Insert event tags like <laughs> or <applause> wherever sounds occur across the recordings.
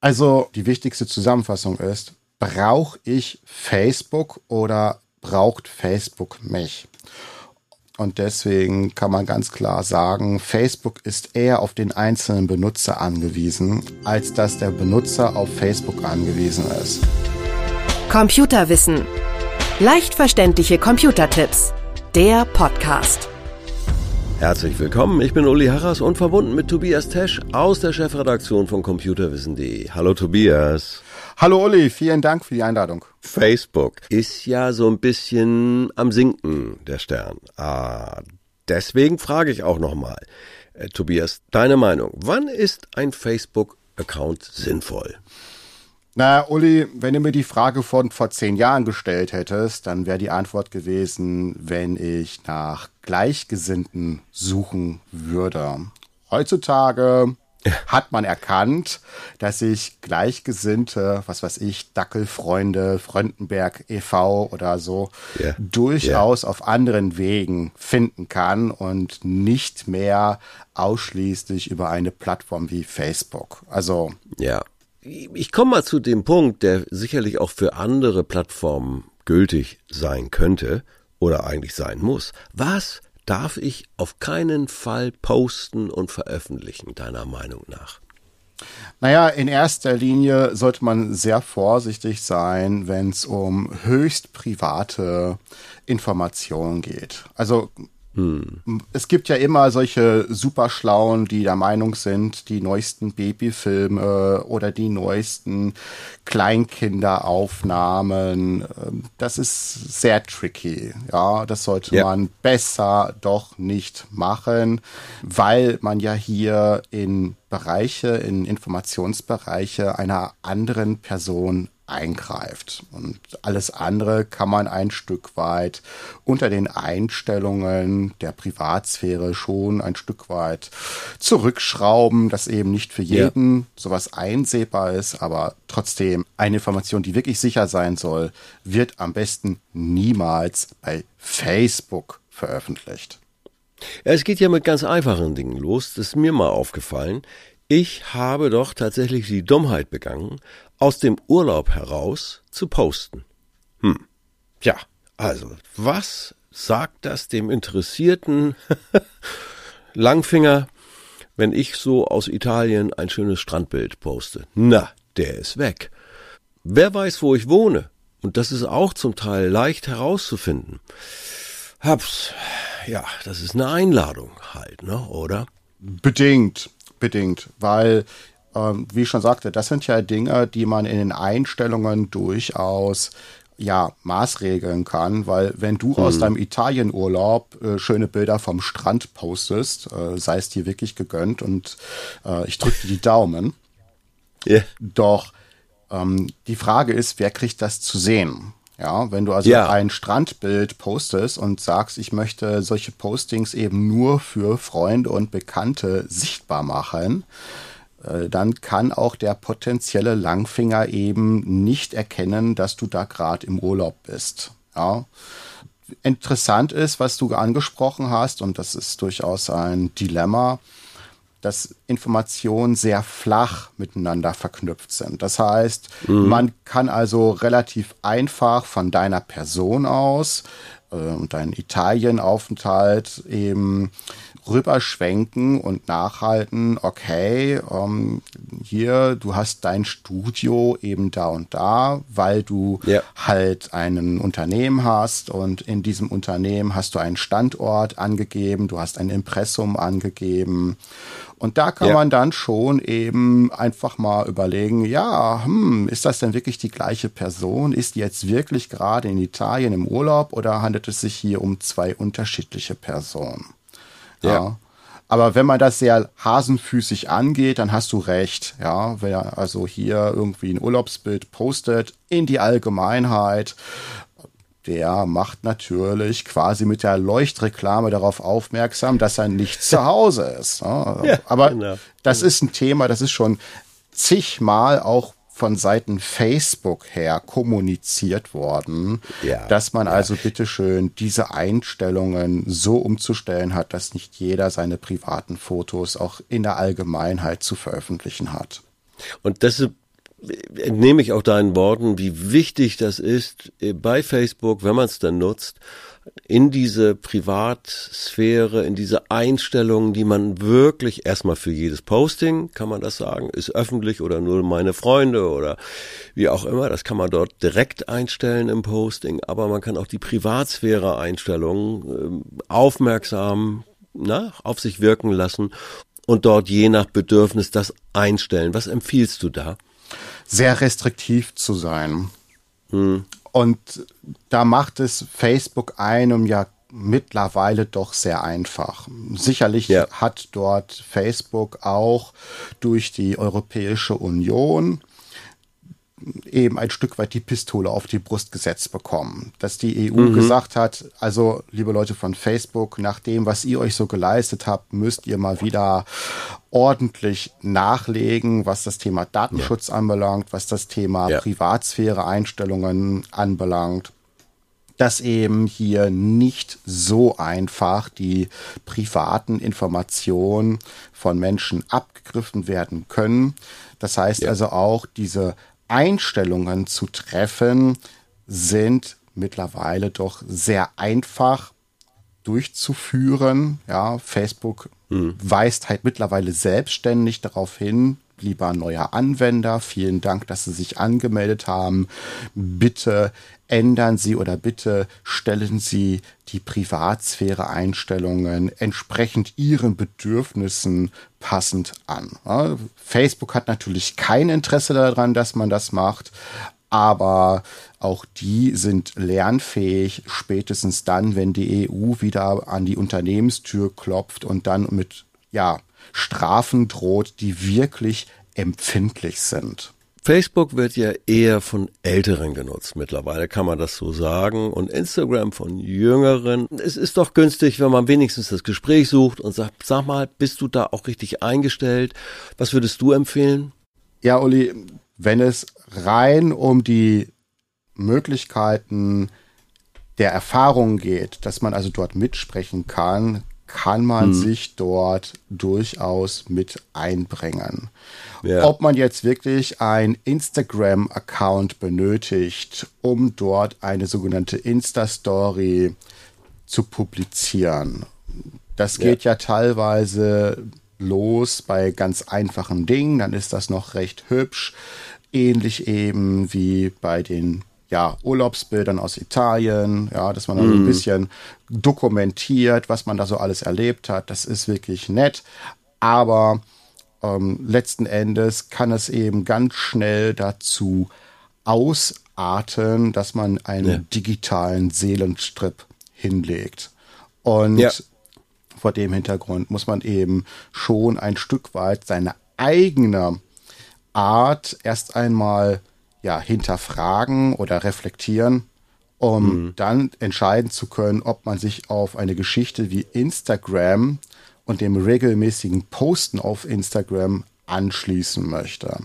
Also die wichtigste Zusammenfassung ist, brauche ich Facebook oder braucht Facebook mich? Und deswegen kann man ganz klar sagen, Facebook ist eher auf den einzelnen Benutzer angewiesen, als dass der Benutzer auf Facebook angewiesen ist. Computerwissen. Leicht verständliche Computertipps. Der Podcast. Herzlich willkommen, ich bin Uli Harras und verbunden mit Tobias Tesch aus der Chefredaktion von computerwissen.de. Hallo Tobias. Hallo Uli, vielen Dank für die Einladung. Facebook ist ja so ein bisschen am Sinken, der Stern. Ah, deswegen frage ich auch nochmal, äh, Tobias, deine Meinung, wann ist ein Facebook-Account sinnvoll? Na, Uli, wenn du mir die Frage von vor zehn Jahren gestellt hättest, dann wäre die Antwort gewesen, wenn ich nach Gleichgesinnten suchen würde. Heutzutage hat man erkannt, dass sich Gleichgesinnte, was weiß ich, Dackelfreunde, Fröndenberg e.V. oder so, yeah. durchaus yeah. auf anderen Wegen finden kann und nicht mehr ausschließlich über eine Plattform wie Facebook. Also. Ja ich komme mal zu dem Punkt, der sicherlich auch für andere Plattformen gültig sein könnte oder eigentlich sein muss. Was darf ich auf keinen Fall posten und veröffentlichen, deiner Meinung nach? Naja, in erster Linie sollte man sehr vorsichtig sein, wenn es um höchst private Informationen geht. Also hm. Es gibt ja immer solche Superschlauen, die der Meinung sind, die neuesten Babyfilme oder die neuesten Kleinkinderaufnahmen. Ähm, das ist sehr tricky. Ja, das sollte ja. man besser doch nicht machen, weil man ja hier in Bereiche, in Informationsbereiche einer anderen Person eingreift. Und alles andere kann man ein Stück weit unter den Einstellungen der Privatsphäre schon ein Stück weit zurückschrauben, dass eben nicht für jeden ja. sowas einsehbar ist, aber trotzdem eine Information, die wirklich sicher sein soll, wird am besten niemals bei Facebook veröffentlicht. Ja, es geht ja mit ganz einfachen Dingen los. Das ist mir mal aufgefallen. Ich habe doch tatsächlich die Dummheit begangen, aus dem Urlaub heraus zu posten. Hm. Tja, also, was sagt das dem interessierten <laughs> Langfinger, wenn ich so aus Italien ein schönes Strandbild poste? Na, der ist weg. Wer weiß, wo ich wohne? Und das ist auch zum Teil leicht herauszufinden. Hab's. Ja, das ist eine Einladung halt, ne, oder? Bedingt bedingt, weil, ähm, wie ich schon sagte, das sind ja Dinge, die man in den Einstellungen durchaus ja, maßregeln kann, weil wenn du hm. aus deinem Italienurlaub äh, schöne Bilder vom Strand postest, äh, sei es dir wirklich gegönnt und äh, ich drücke dir die Daumen. Yeah. Doch ähm, die Frage ist, wer kriegt das zu sehen? Ja, wenn du also ja. ein Strandbild postest und sagst, ich möchte solche Postings eben nur für Freunde und Bekannte sichtbar machen, dann kann auch der potenzielle Langfinger eben nicht erkennen, dass du da gerade im Urlaub bist. Ja. Interessant ist, was du angesprochen hast, und das ist durchaus ein Dilemma, dass Informationen sehr flach miteinander verknüpft sind. Das heißt, mhm. man kann also relativ einfach von deiner Person aus äh, und deinen Italienaufenthalt eben rüberschwenken und nachhalten, okay, ähm, hier, du hast dein Studio eben da und da, weil du ja. halt ein Unternehmen hast und in diesem Unternehmen hast du einen Standort angegeben, du hast ein Impressum angegeben und da kann ja. man dann schon eben einfach mal überlegen, ja, hm, ist das denn wirklich die gleiche Person? Ist die jetzt wirklich gerade in Italien im Urlaub oder handelt es sich hier um zwei unterschiedliche Personen? Ja. ja. Aber wenn man das sehr hasenfüßig angeht, dann hast du recht. Ja, wer also hier irgendwie ein Urlaubsbild postet in die Allgemeinheit, der macht natürlich quasi mit der Leuchtreklame darauf aufmerksam, dass er nicht zu Hause ist. Ne? <laughs> Ja, Aber genau. das ist ein Thema, das ist schon zigmal auch von Seiten Facebook her kommuniziert worden, ja, dass man ja. also bitteschön diese Einstellungen so umzustellen hat, dass nicht jeder seine privaten Fotos auch in der Allgemeinheit zu veröffentlichen hat. Und das entnehme ich auch deinen Worten, wie wichtig das ist äh, bei Facebook, wenn man es dann nutzt, in diese Privatsphäre, in diese Einstellungen, die man wirklich erstmal für jedes Posting, kann man das sagen, ist öffentlich oder nur meine Freunde oder wie auch immer, das kann man dort direkt einstellen im Posting, aber man kann auch die Privatsphäre-Einstellungen äh, aufmerksam na, auf sich wirken lassen und dort je nach Bedürfnis das einstellen. Was empfiehlst du da? Sehr restriktiv zu sein. Hm. Und da macht es Facebook einem ja mittlerweile doch sehr einfach. Sicherlich ja. hat dort Facebook auch durch die Europäische Union eben ein Stück weit die Pistole auf die Brust gesetzt bekommen. Dass die EU mhm. gesagt hat, also liebe Leute von Facebook, nach dem, was ihr euch so geleistet habt, müsst ihr mal wieder ordentlich nachlegen, was das Thema Datenschutz ja. anbelangt, was das Thema ja. Privatsphäre-Einstellungen anbelangt dass eben hier nicht so einfach die privaten Informationen von Menschen abgegriffen werden können. Das heißt ja. also auch diese Einstellungen zu treffen, sind mittlerweile doch sehr einfach durchzuführen. Ja, Facebook hm. weist halt mittlerweile selbstständig darauf hin, lieber neuer Anwender, vielen Dank, dass Sie sich angemeldet haben. Bitte ändern Sie oder bitte stellen Sie die Privatsphäre-Einstellungen entsprechend Ihren Bedürfnissen passend an. Facebook hat natürlich kein Interesse daran, dass man das macht, aber auch die sind lernfähig, spätestens dann, wenn die EU wieder an die Unternehmenstür klopft und dann mit, ja, Strafen droht, die wirklich empfindlich sind. Facebook wird ja eher von Älteren genutzt. Mittlerweile kann man das so sagen. Und Instagram von Jüngeren. Es ist doch günstig, wenn man wenigstens das Gespräch sucht und sagt, sag mal, bist du da auch richtig eingestellt? Was würdest du empfehlen? Ja, Uli, wenn es rein um die Möglichkeiten der Erfahrung geht, dass man also dort mitsprechen kann, kann man hm. sich dort durchaus mit einbringen. Ja. Ob man jetzt wirklich ein Instagram-Account benötigt, um dort eine sogenannte Insta-Story zu publizieren. Das geht ja. ja teilweise los bei ganz einfachen Dingen, dann ist das noch recht hübsch. Ähnlich eben wie bei den ja, Urlaubsbildern aus Italien, ja, dass man da so ein mhm. bisschen dokumentiert, was man da so alles erlebt hat. Das ist wirklich nett. Aber ähm, letzten Endes kann es eben ganz schnell dazu ausarten, dass man einen ja. digitalen Seelenstrip hinlegt. Und ja. vor dem Hintergrund muss man eben schon ein Stück weit seine eigene Art erst einmal ja, hinterfragen oder reflektieren, um mhm. dann entscheiden zu können, ob man sich auf eine Geschichte wie Instagram und dem regelmäßigen Posten auf Instagram anschließen möchte.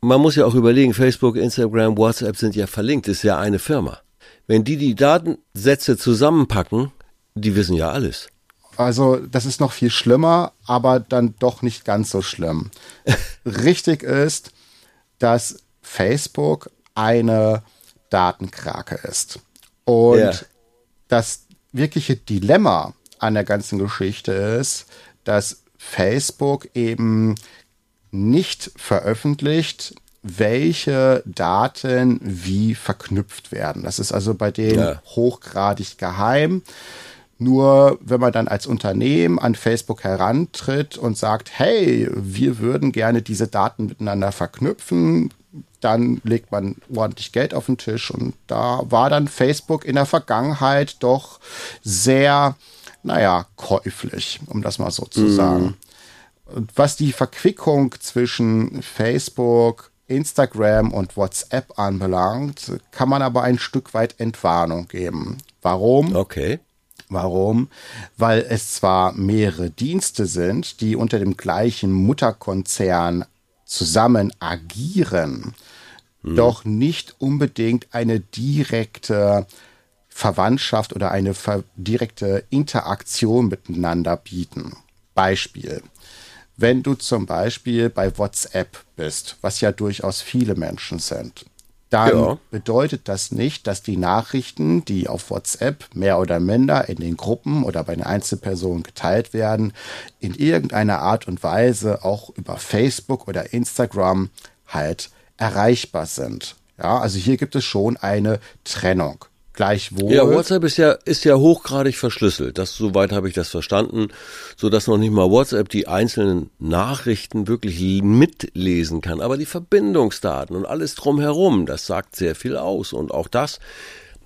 Man muss ja auch überlegen, Facebook, Instagram, WhatsApp sind ja verlinkt, ist ja eine Firma. Wenn die die Datensätze zusammenpacken, die wissen ja alles. Also das ist noch viel schlimmer, aber dann doch nicht ganz so schlimm. <laughs> Richtig ist, dass Facebook eine Datenkrake ist. Und yeah. das wirkliche Dilemma an der ganzen Geschichte ist, dass Facebook eben nicht veröffentlicht, welche Daten wie verknüpft werden. Das ist also bei denen ja. hochgradig geheim. Nur wenn man dann als Unternehmen an Facebook herantritt und sagt, hey, wir würden gerne diese Daten miteinander verknüpfen, dann legt man ordentlich Geld auf den Tisch. Und da war dann Facebook in der Vergangenheit doch sehr, naja, käuflich, um das mal so zu mm. sagen. Und was die Verquickung zwischen Facebook, Instagram und WhatsApp anbelangt, kann man aber ein Stück weit Entwarnung geben. Warum? Okay. Warum? Weil es zwar mehrere Dienste sind, die unter dem gleichen Mutterkonzern zusammen agieren, hm. doch nicht unbedingt eine direkte Verwandtschaft oder eine direkte Interaktion miteinander bieten. Beispiel. wenn du zum Beispiel bei WhatsApp bist, was ja durchaus viele Menschen sind, dann ja. bedeutet das nicht, dass die Nachrichten, die auf WhatsApp mehr oder minder in den Gruppen oder bei den Einzelpersonen geteilt werden, in irgendeiner Art und Weise auch über Facebook oder Instagram halt erreichbar sind. Ja, also hier gibt es schon eine Trennung. Gleichwohl. Ja, WhatsApp ist ja, ist ja hochgradig verschlüsselt. Das, soweit habe ich das verstanden, so dass noch nicht mal WhatsApp die einzelnen Nachrichten wirklich mitlesen kann. Aber die Verbindungsdaten und alles drumherum, das sagt sehr viel aus. Und auch das,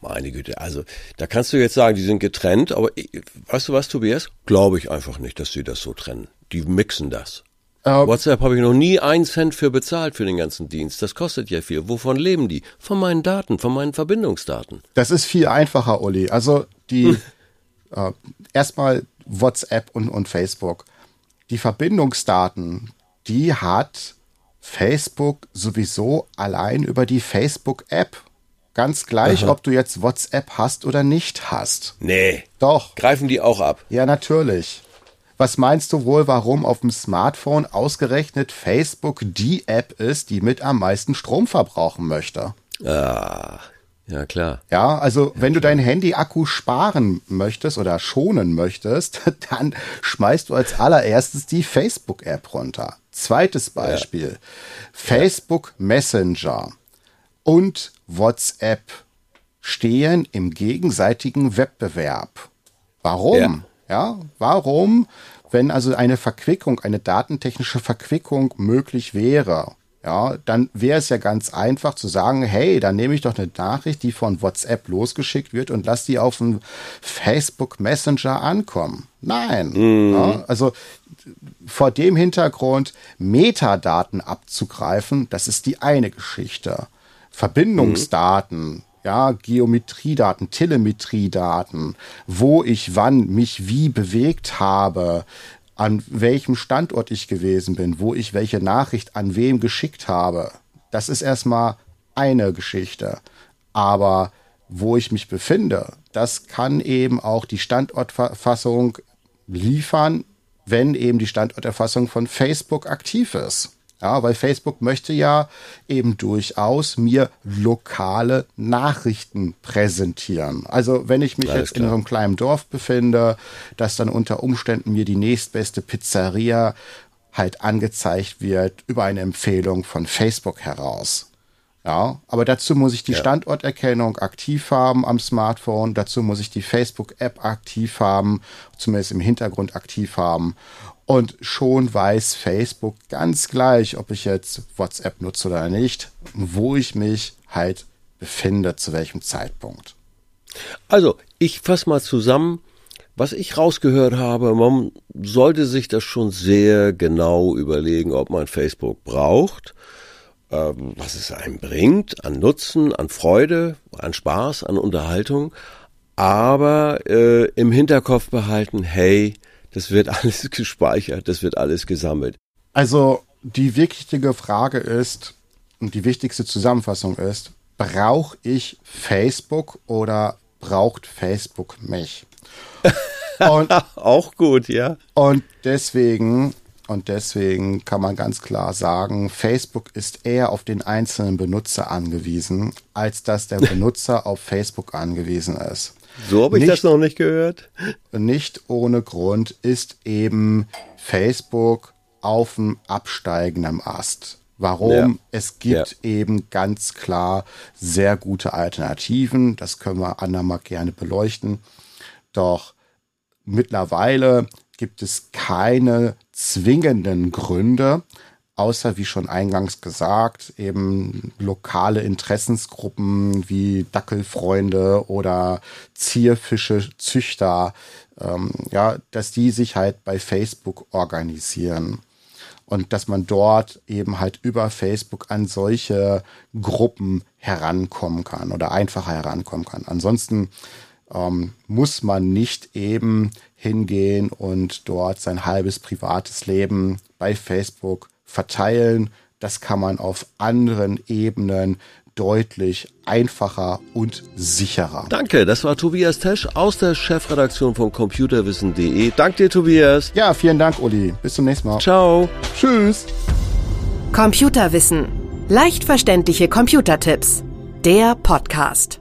meine Güte, also, da kannst du jetzt sagen, die sind getrennt, aber weißt du was, Tobias? Glaube ich einfach nicht, dass sie das so trennen. Die mixen das. Uh, WhatsApp habe ich noch nie einen Cent für bezahlt für den ganzen Dienst. Das kostet ja viel. Wovon leben die? Von meinen Daten, von meinen Verbindungsdaten. Das ist viel einfacher, Uli. Also die äh, erstmal WhatsApp und, und Facebook. Die Verbindungsdaten, die hat Facebook sowieso allein über die Facebook-App. Ganz gleich, Aha. ob du jetzt WhatsApp hast oder nicht hast. Nee. Doch. Greifen die auch ab? Ja, natürlich. Was meinst du wohl, warum auf dem Smartphone ausgerechnet Facebook die App ist, die mit am meisten Strom verbrauchen möchte? Ah, ja klar. Ja, also ja, wenn klar. du dein Handy-Akku sparen möchtest oder schonen möchtest, <laughs> dann schmeißt du als allererstes die Facebook-App runter. Zweites Beispiel. Ja. Facebook Messenger und WhatsApp stehen im gegenseitigen Wettbewerb. Warum? Ja. Ja, warum, wenn also eine Verquickung, eine datentechnische Verquickung möglich wäre, ja, dann wäre es ja ganz einfach zu sagen, hey, dann nehme ich doch eine Nachricht, die von WhatsApp losgeschickt wird und lass die auf dem Facebook Messenger ankommen. Nein. Mhm. Ja, also vor dem Hintergrund Metadaten abzugreifen, das ist die eine Geschichte. Verbindungsdaten, mhm ja, Geometriedaten, Telemetriedaten, wo ich wann mich wie bewegt habe, an welchem Standort ich gewesen bin, wo ich welche Nachricht an wem geschickt habe. Das ist erstmal eine Geschichte. Aber wo ich mich befinde, das kann eben auch die Standortverfassung liefern, wenn eben die Standorterfassung von Facebook aktiv ist. Ja, weil Facebook möchte ja eben durchaus mir lokale Nachrichten präsentieren. Also wenn ich mich Alles jetzt klar. in einem kleinen Dorf befinde, dass dann unter Umständen mir die nächstbeste Pizzeria halt angezeigt wird über eine Empfehlung von Facebook heraus. Ja, aber dazu muss ich die ja. Standorterkennung aktiv haben am Smartphone. Dazu muss ich die Facebook-App aktiv haben, zumindest im Hintergrund aktiv haben. Und schon weiß Facebook ganz gleich, ob ich jetzt WhatsApp nutze oder nicht, wo ich mich halt befinde, zu welchem Zeitpunkt. Also, ich fasse mal zusammen, was ich rausgehört habe, man sollte sich das schon sehr genau überlegen, ob man Facebook braucht, ähm, was es einem bringt, an Nutzen, an Freude, an Spaß, an Unterhaltung, aber äh, im Hinterkopf behalten, hey, das wird <laughs> alles gespeichert, das wird alles gesammelt. Also die wichtige Frage ist, und die wichtigste Zusammenfassung ist, brauche ich Facebook oder braucht Facebook mich? <laughs> Und, Auch gut, ja. Und deswegen, und deswegen kann man ganz klar sagen, Facebook ist eher auf den einzelnen Benutzer angewiesen, als dass der <laughs> Benutzer auf Facebook angewiesen ist. So habe ich nicht, das noch nicht gehört. Nicht ohne Grund ist eben Facebook auf dem absteigenden Ast. Warum? Ja. Es gibt ja. eben ganz klar sehr gute Alternativen. Das können wir andermal gerne beleuchten. Doch mittlerweile gibt es keine zwingenden Gründe, außer wie schon eingangs gesagt, eben lokale Interessensgruppen wie Dackelfreunde oder Zierfische, Züchter, ähm, ja, dass die sich halt bei Facebook organisieren und dass man dort eben halt über Facebook an solche Gruppen herankommen kann oder einfacher herankommen kann. Ansonsten ähm, muss man nicht eben hingehen und dort sein halbes privates Leben bei Facebook verteilen. Das kann man auf anderen Ebenen deutlich einfacher und sicherer. Danke, das war Tobias Tesch aus der Chefredaktion von computerwissen.de. Dank dir, Tobias. Ja, vielen Dank, Uli. Bis zum nächsten Mal. Ciao. Tschüss. Computerwissen. Leicht verständliche Computertipps. Der Podcast.